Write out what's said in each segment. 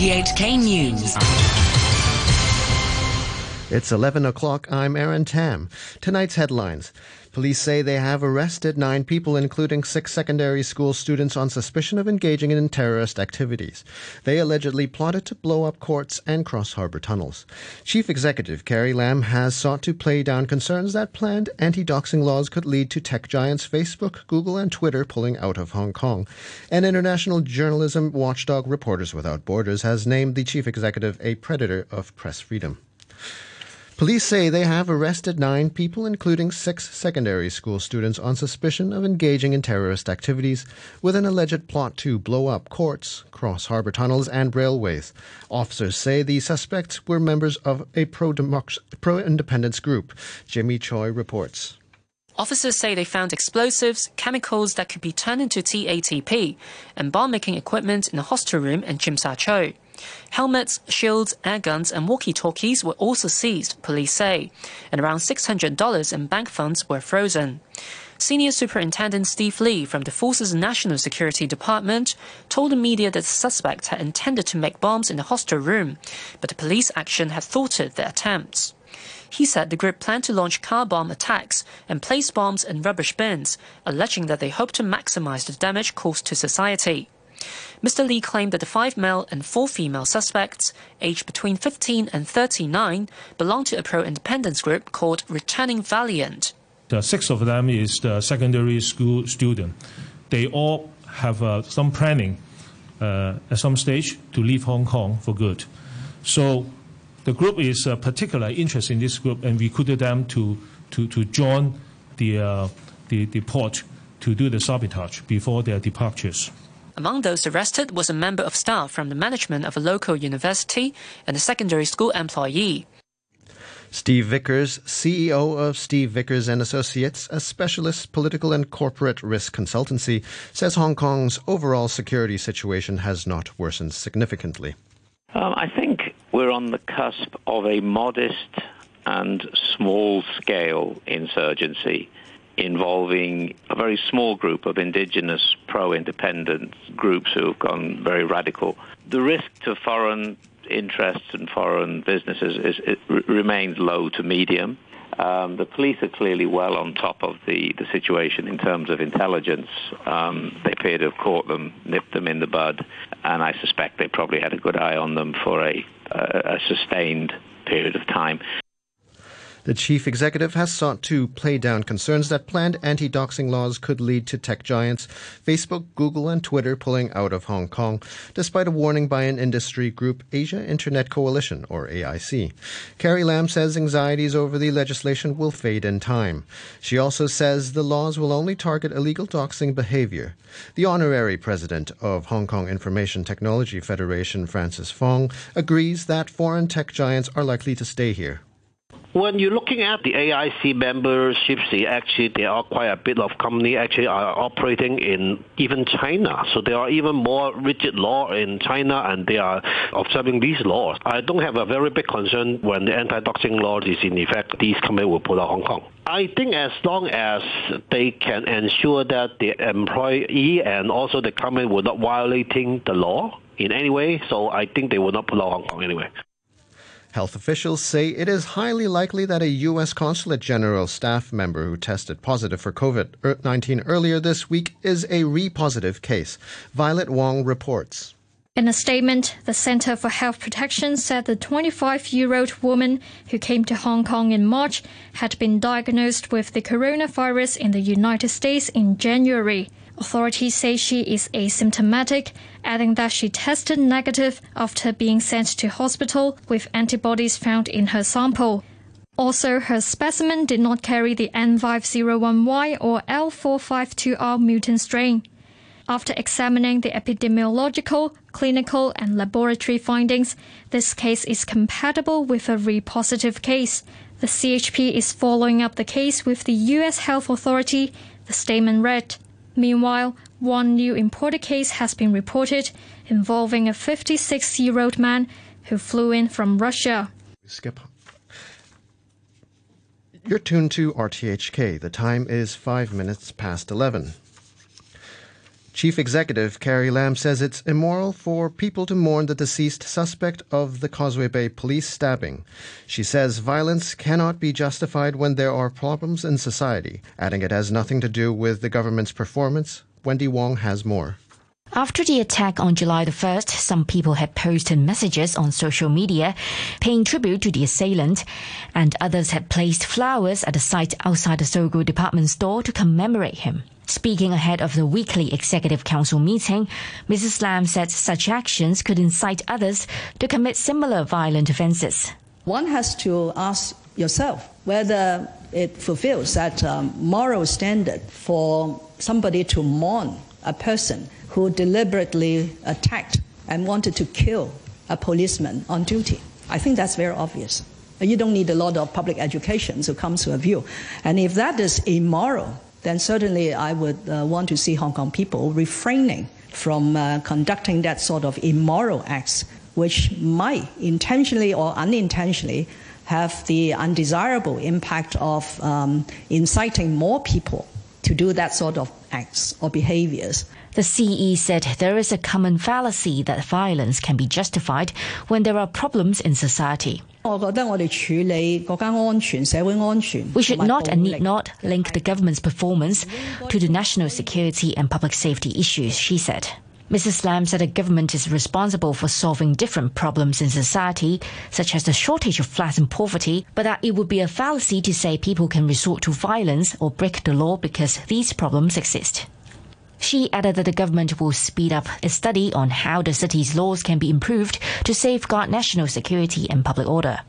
RTHK News. It's 11 o'clock. I'm Aaron Tam. Tonight's headlines. Police say they have arrested nine people, including six secondary school students, on suspicion of engaging in terrorist activities. They allegedly plotted to blow up courts and cross harbor tunnels. Chief Executive Carrie Lam has sought to play down concerns that planned anti doxing laws could lead to tech giants Facebook, Google, and Twitter pulling out of Hong Kong. An international journalism watchdog, Reporters Without Borders, has named the chief executive a predator of press freedom. Police say they have arrested nine people, including six secondary school students, on suspicion of engaging in terrorist activities with an alleged plot to blow up courts, cross harbor tunnels, and railways. Officers say the suspects were members of a pro independence group. Jimmy Choi reports. Officers say they found explosives, chemicals that could be turned into TATP, and bomb making equipment in a hostel room in Sha Tsui. Helmets, shields, air guns, and walkie talkies were also seized, police say, and around $600 in bank funds were frozen. Senior Superintendent Steve Lee from the Force's National Security Department told the media that the suspect had intended to make bombs in the hostel room, but the police action had thwarted the attempts. He said the group planned to launch car bomb attacks and place bombs in rubbish bins, alleging that they hoped to maximize the damage caused to society. Mr. Lee claimed that the five male and four female suspects, aged between 15 and 39, belonged to a pro-independence group called Returning Valiant. The six of them is the secondary school student. They all have uh, some planning uh, at some stage to leave Hong Kong for good. So the group is uh, particularly interested in this group and recruited them to, to, to join the, uh, the, the port to do the sabotage before their departures. Among those arrested was a member of staff from the management of a local university and a secondary school employee. Steve Vickers, CEO of Steve Vickers and Associates, a specialist political and corporate risk consultancy, says Hong Kong's overall security situation has not worsened significantly. Um, I think we're on the cusp of a modest and small scale insurgency involving a very small group of indigenous pro-independent groups who have gone very radical. The risk to foreign interests and foreign businesses is, remains low to medium. Um, the police are clearly well on top of the, the situation in terms of intelligence. Um, they appear to have caught them, nipped them in the bud, and I suspect they probably had a good eye on them for a, a, a sustained period of time. The chief executive has sought to play down concerns that planned anti doxing laws could lead to tech giants Facebook, Google, and Twitter pulling out of Hong Kong, despite a warning by an industry group, Asia Internet Coalition, or AIC. Carrie Lam says anxieties over the legislation will fade in time. She also says the laws will only target illegal doxing behavior. The honorary president of Hong Kong Information Technology Federation, Francis Fong, agrees that foreign tech giants are likely to stay here. When you're looking at the AIC memberships, actually there are quite a bit of company actually are operating in even China. So there are even more rigid law in China, and they are observing these laws. I don't have a very big concern when the anti-doxing law is in effect. These companies will pull out Hong Kong. I think as long as they can ensure that the employee and also the company will not violating the law in any way, so I think they will not pull out Hong Kong anyway. Health officials say it is highly likely that a U.S. Consulate General staff member who tested positive for COVID 19 earlier this week is a re-positive case. Violet Wong reports. In a statement, the Center for Health Protection said the 25 year old woman who came to Hong Kong in March had been diagnosed with the coronavirus in the United States in January. Authorities say she is asymptomatic, adding that she tested negative after being sent to hospital with antibodies found in her sample. Also, her specimen did not carry the N501Y or L452R mutant strain. After examining the epidemiological, clinical, and laboratory findings, this case is compatible with a re-positive case. The CHP is following up the case with the U.S. Health Authority, the statement read. Meanwhile, one new imported case has been reported involving a 56 year old man who flew in from Russia. Skip. You're tuned to RTHK. The time is five minutes past 11. Chief Executive Carrie Lam says it's immoral for people to mourn the deceased suspect of the Causeway Bay police stabbing. She says violence cannot be justified when there are problems in society, adding it has nothing to do with the government's performance. Wendy Wong has more. After the attack on July the 1st, some people had posted messages on social media paying tribute to the assailant, and others had placed flowers at the site outside the Sogo department store to commemorate him. Speaking ahead of the weekly Executive Council meeting, Mrs. Lam said such actions could incite others to commit similar violent offences. One has to ask yourself whether it fulfills that um, moral standard for somebody to mourn a person who deliberately attacked and wanted to kill a policeman on duty. I think that's very obvious. You don't need a lot of public education to come to a view. And if that is immoral, then certainly I would uh, want to see Hong Kong people refraining from uh, conducting that sort of immoral acts, which might intentionally or unintentionally have the undesirable impact of um, inciting more people to do that sort of acts or behaviors. The CE said there is a common fallacy that violence can be justified when there are problems in society. We should not and need not link the government's performance to the national security and public safety issues, she said. Mrs. Lam said the government is responsible for solving different problems in society, such as the shortage of flats and poverty, but that it would be a fallacy to say people can resort to violence or break the law because these problems exist. She added that the government will speed up a study on how the city's laws can be improved to safeguard national security and public order.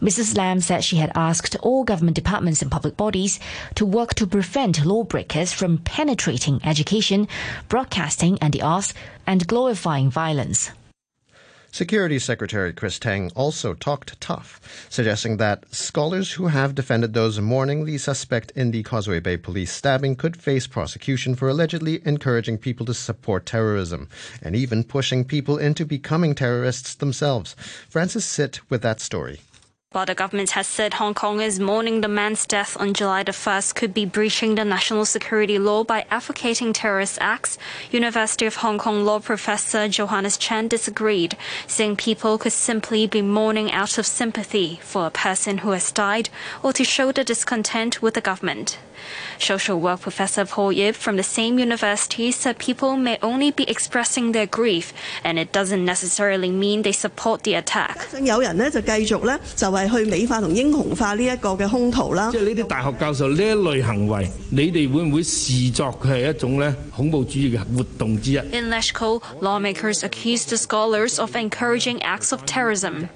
Mrs. Lam said she had asked all government departments and public bodies to work to prevent lawbreakers from penetrating education, broadcasting and the arts, and glorifying violence. Security Secretary Chris Tang also talked tough, suggesting that scholars who have defended those mourning the suspect in the Causeway Bay police stabbing could face prosecution for allegedly encouraging people to support terrorism and even pushing people into becoming terrorists themselves. Francis Sit with that story. While the government has said Hong Kong is mourning the man's death on July the 1st could be breaching the national security law by advocating terrorist acts, University of Hong Kong law professor Johannes Chan disagreed, saying people could simply be mourning out of sympathy for a person who has died or to show their discontent with the government. Social work professor Paul Yip from the same university said people may only be expressing their grief, and it doesn't necessarily mean they support the attack. 係去美化同英雄化呢一個嘅兇徒啦。即係呢啲大學教授呢一類行為，你哋會唔會視作佢係一種咧恐怖主義嘅活動之一？In LegCo, lawmakers accused the scholars of encouraging acts of terrorism.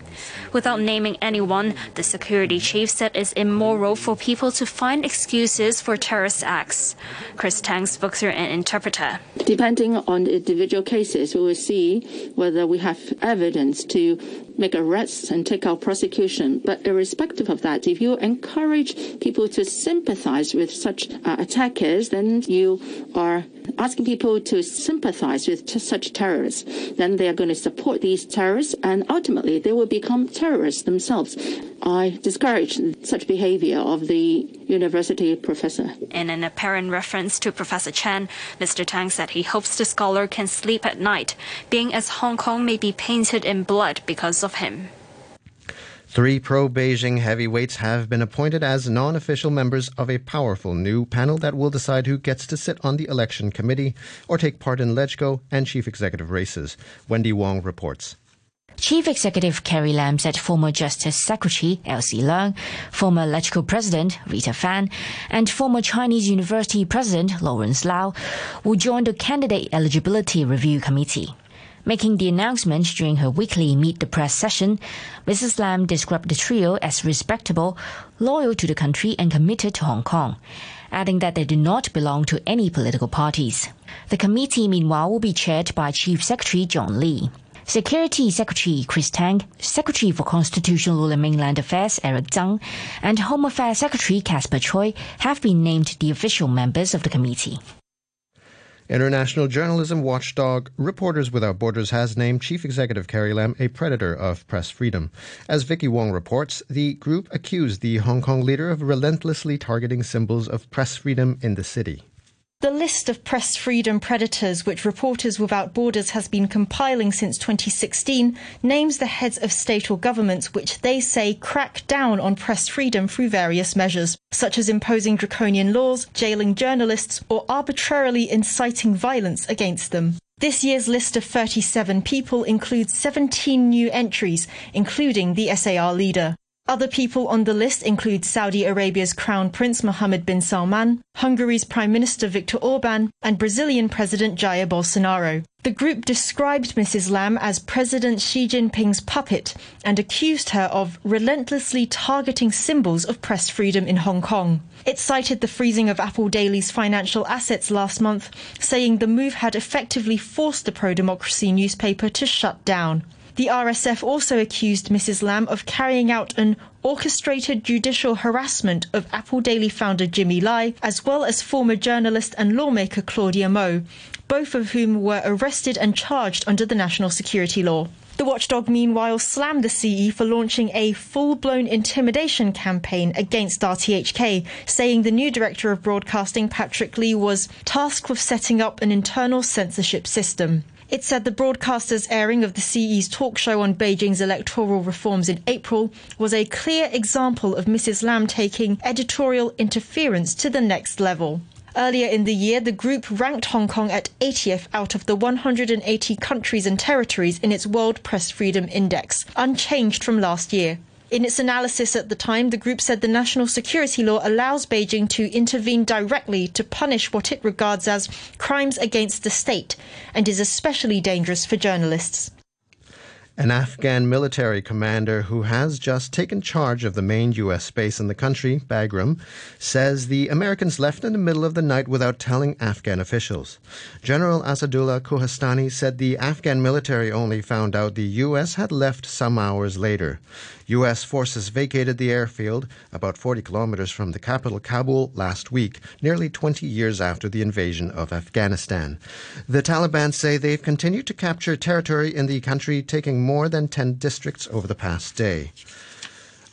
Without naming anyone, the security chief said it's immoral for people to find excuses for terrorist acts. Chris Tang, spokesman and interpreter. Depending on individual cases, we will see whether we have evidence to make arrests and take out prosecution. But irrespective of that, if you encourage people to sympathize with such uh, attackers, then you are asking people to sympathize with such terrorists. Then they are going to support these terrorists, and ultimately they will become terrorists themselves. I discourage such behavior of the university professor. In an apparent reference to Professor Chan, Mr. Tang said he hopes the scholar can sleep at night, being as Hong Kong may be painted in blood because of him. Three pro Beijing heavyweights have been appointed as non official members of a powerful new panel that will decide who gets to sit on the election committee or take part in LegCo and chief executive races. Wendy Wong reports. Chief Executive Carrie Lam said former Justice Secretary Elsie Leung, former LegCo President Rita Fan, and former Chinese University President Lawrence Lau will join the Candidate Eligibility Review Committee. Making the announcement during her weekly Meet the Press session, Mrs. Lam described the trio as respectable, loyal to the country, and committed to Hong Kong, adding that they do not belong to any political parties. The committee, meanwhile, will be chaired by Chief Secretary John Lee. Security Secretary Chris Tang, Secretary for Constitutional Law and Mainland Affairs Erick Tsang, and Home Affairs Secretary Caspar Tsui have been named the official members of the committee. International journalism watchdog Reporters Without Borders has named Chief Executive Carrie Lam a predator of press freedom. As Vicky Wong reports, the group accused the Hong Kong leader of relentlessly targeting symbols of press freedom in the city. The list of press freedom predators, which Reporters Without Borders has been compiling since 2016, names the heads of state or governments which they say crack down on press freedom through various measures, such as imposing draconian laws, jailing journalists, or arbitrarily inciting violence against them. This year's list of 37 people includes 17 new entries, including the SAR leader. Other people on the list include Saudi Arabia's Crown Prince Mohammed bin Salman, Hungary's Prime Minister Viktor Orban, and Brazilian President Jair Bolsonaro. The group described Mrs. Lam as President Xi Jinping's puppet and accused her of relentlessly targeting symbols of press freedom in Hong Kong. It cited the freezing of Apple Daily's financial assets last month, saying the move had effectively forced the pro democracy newspaper to shut down. The RSF also accused Mrs. Lam of carrying out an orchestrated judicial harassment of Apple Daily founder Jimmy Lai, as well as former journalist and lawmaker Claudia Mo, both of whom were arrested and charged under the national security law. The watchdog, meanwhile, slammed the CE for launching a full blown intimidation campaign against RTHK, saying the new director of broadcasting, Patrick Lee, was tasked with setting up an internal censorship system. It said the broadcaster's airing of the CE's talk show on Beijing's electoral reforms in April was a clear example of Mrs. Lam taking editorial interference to the next level. Earlier in the year, the group ranked Hong Kong at 80th out of the 180 countries and territories in its World Press Freedom Index, unchanged from last year. In its analysis at the time, the group said the national security law allows Beijing to intervene directly to punish what it regards as crimes against the state and is especially dangerous for journalists. An Afghan military commander who has just taken charge of the main U.S. base in the country, Bagram, says the Americans left in the middle of the night without telling Afghan officials. General Asadullah Kohistani said the Afghan military only found out the U.S. had left some hours later. U.S. forces vacated the airfield about 40 kilometers from the capital, Kabul, last week, nearly 20 years after the invasion of Afghanistan. The Taliban say they've continued to capture territory in the country, taking more than 10 districts over the past day.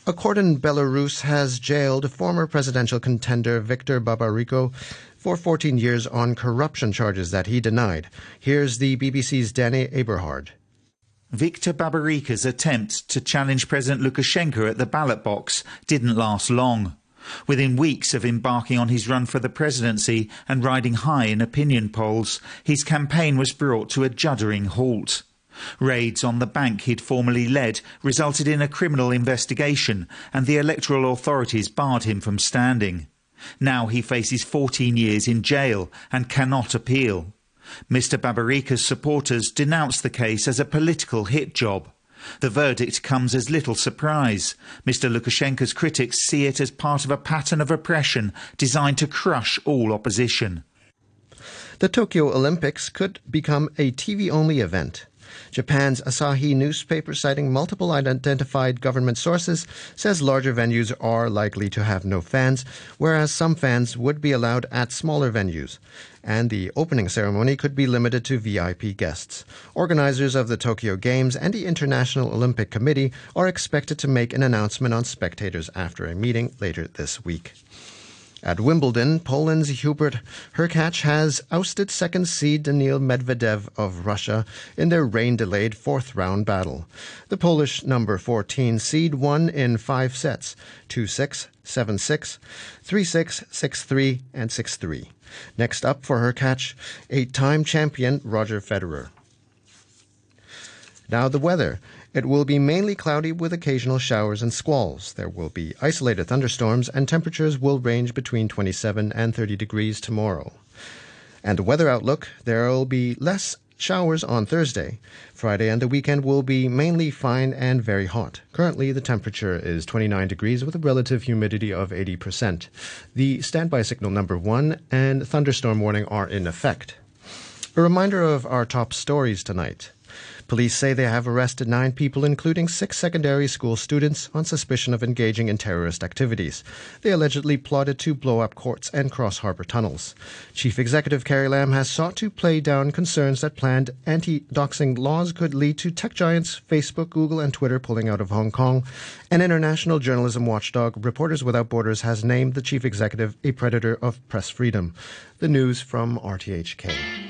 A court in Belarus has jailed former presidential contender Viktor Babariko for 14 years on corruption charges that he denied. Here's the BBC's Danny Aeberhard. Viktor Babariko's attempt to challenge President Lukashenko at the ballot box didn't last long. Within weeks of embarking on his run for the presidency and riding high in opinion polls, his campaign was brought to a juddering halt. Raids on the bank he'd formerly led resulted in a criminal investigation, and the electoral authorities barred him from standing. Now he faces 14 years in jail and cannot appeal. Mr Babariko's supporters denounce the case as a political hit job. The verdict comes as little surprise. Mr Lukashenko's critics see it as part of a pattern of oppression designed to crush all opposition. The Tokyo Olympics could become a TV only event. Japan's Asahi newspaper, citing multiple identified government sources, says larger venues are likely to have no fans, whereas some fans would be allowed at smaller venues. And the opening ceremony could be limited to VIP guests. Organizers of the Tokyo Games and the International Olympic Committee are expected to make an announcement on spectators after a meeting later this week. At Wimbledon, Poland's Hubert Hurkacz has ousted second seed Daniil Medvedev of Russia in their rain-delayed fourth round battle. The Polish number 14 seed won in five sets, 2-6, 7-6, 3-6, 6-3, and 6-3. Next up for Hurkacz, eight-time champion Roger Federer. Now the weather. It will be mainly cloudy with occasional showers and squalls. There will be isolated thunderstorms, and temperatures will range between 27 and 30 degrees tomorrow. And the weather outlook there will be less showers on Thursday. Friday and the weekend will be mainly fine and very hot. Currently, the temperature is 29 degrees with a relative humidity of 80%. The standby signal number one and thunderstorm warning are in effect. A reminder of our top stories tonight. Police say they have arrested nine people, including six secondary school students, on suspicion of engaging in terrorist activities. They allegedly plotted to blow up courts and cross harbor tunnels. Chief Executive Carrie Lam has sought to play down concerns that planned anti doxing laws could lead to tech giants Facebook, Google, and Twitter pulling out of Hong Kong. An international journalism watchdog, Reporters Without Borders, has named the chief executive a predator of press freedom. The news from RTHK. RTHK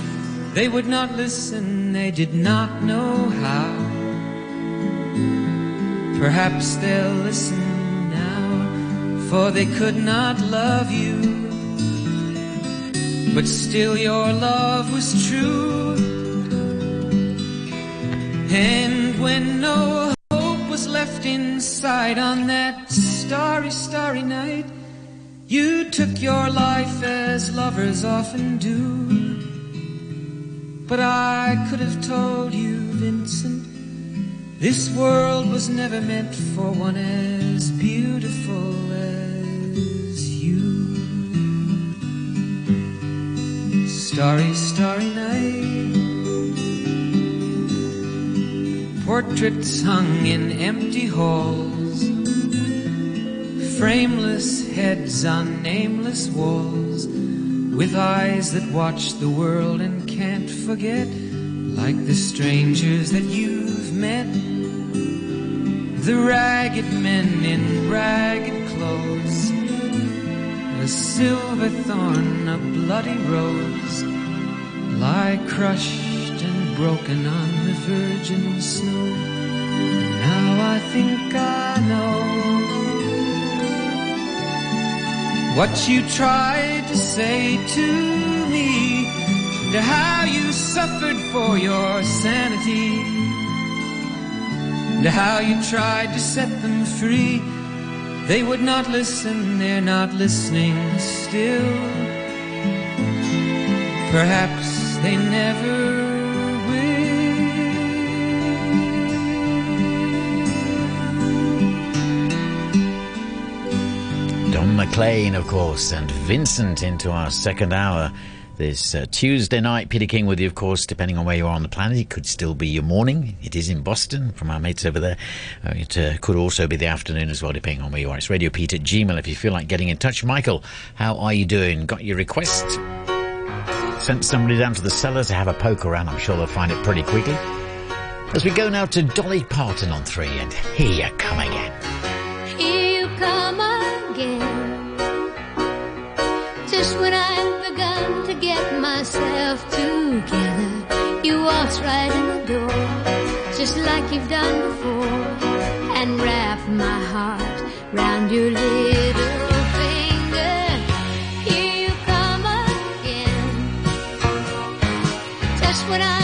they would not listen, they did not know how. Perhaps they'll listen now, for they could not love you. But still, your love was true. And when no hope was left inside on that starry, starry night, you took your life as lovers often do. But I could have told you, Vincent, this world was never meant for one as beautiful as you. Starry, starry night. Portraits hung in empty halls. Frameless heads on nameless walls. With eyes that watch the world and can't forget, like the strangers that you've met. The ragged men in ragged clothes, a silver thorn, a bloody rose, lie crushed and broken on the virgin snow. Now I think I know what you tried to say to me to how you suffered for your sanity, to how you tried to set them free. They would not listen, they're not listening still. Perhaps they never Don McLean, of course, and Vincent into our second hour this uh, Tuesday night. Peter King with you, of course, depending on where you are on the planet. It could still be your morning. It is in Boston from our mates over there. Uh, it uh, could also be the afternoon as well, depending on where you are. It's Radio Pete at Gmail if you feel like getting in touch. Michael, how are you doing? Got your request? Sent somebody down to the cellar to have a poke around. I'm sure they'll find it pretty quickly. As we go now to Dolly Parton on three, and here you come again. Here you come again just when I've begun myself together. You walked right in the door, just like you've done before, and wrapped my heart round your little. when I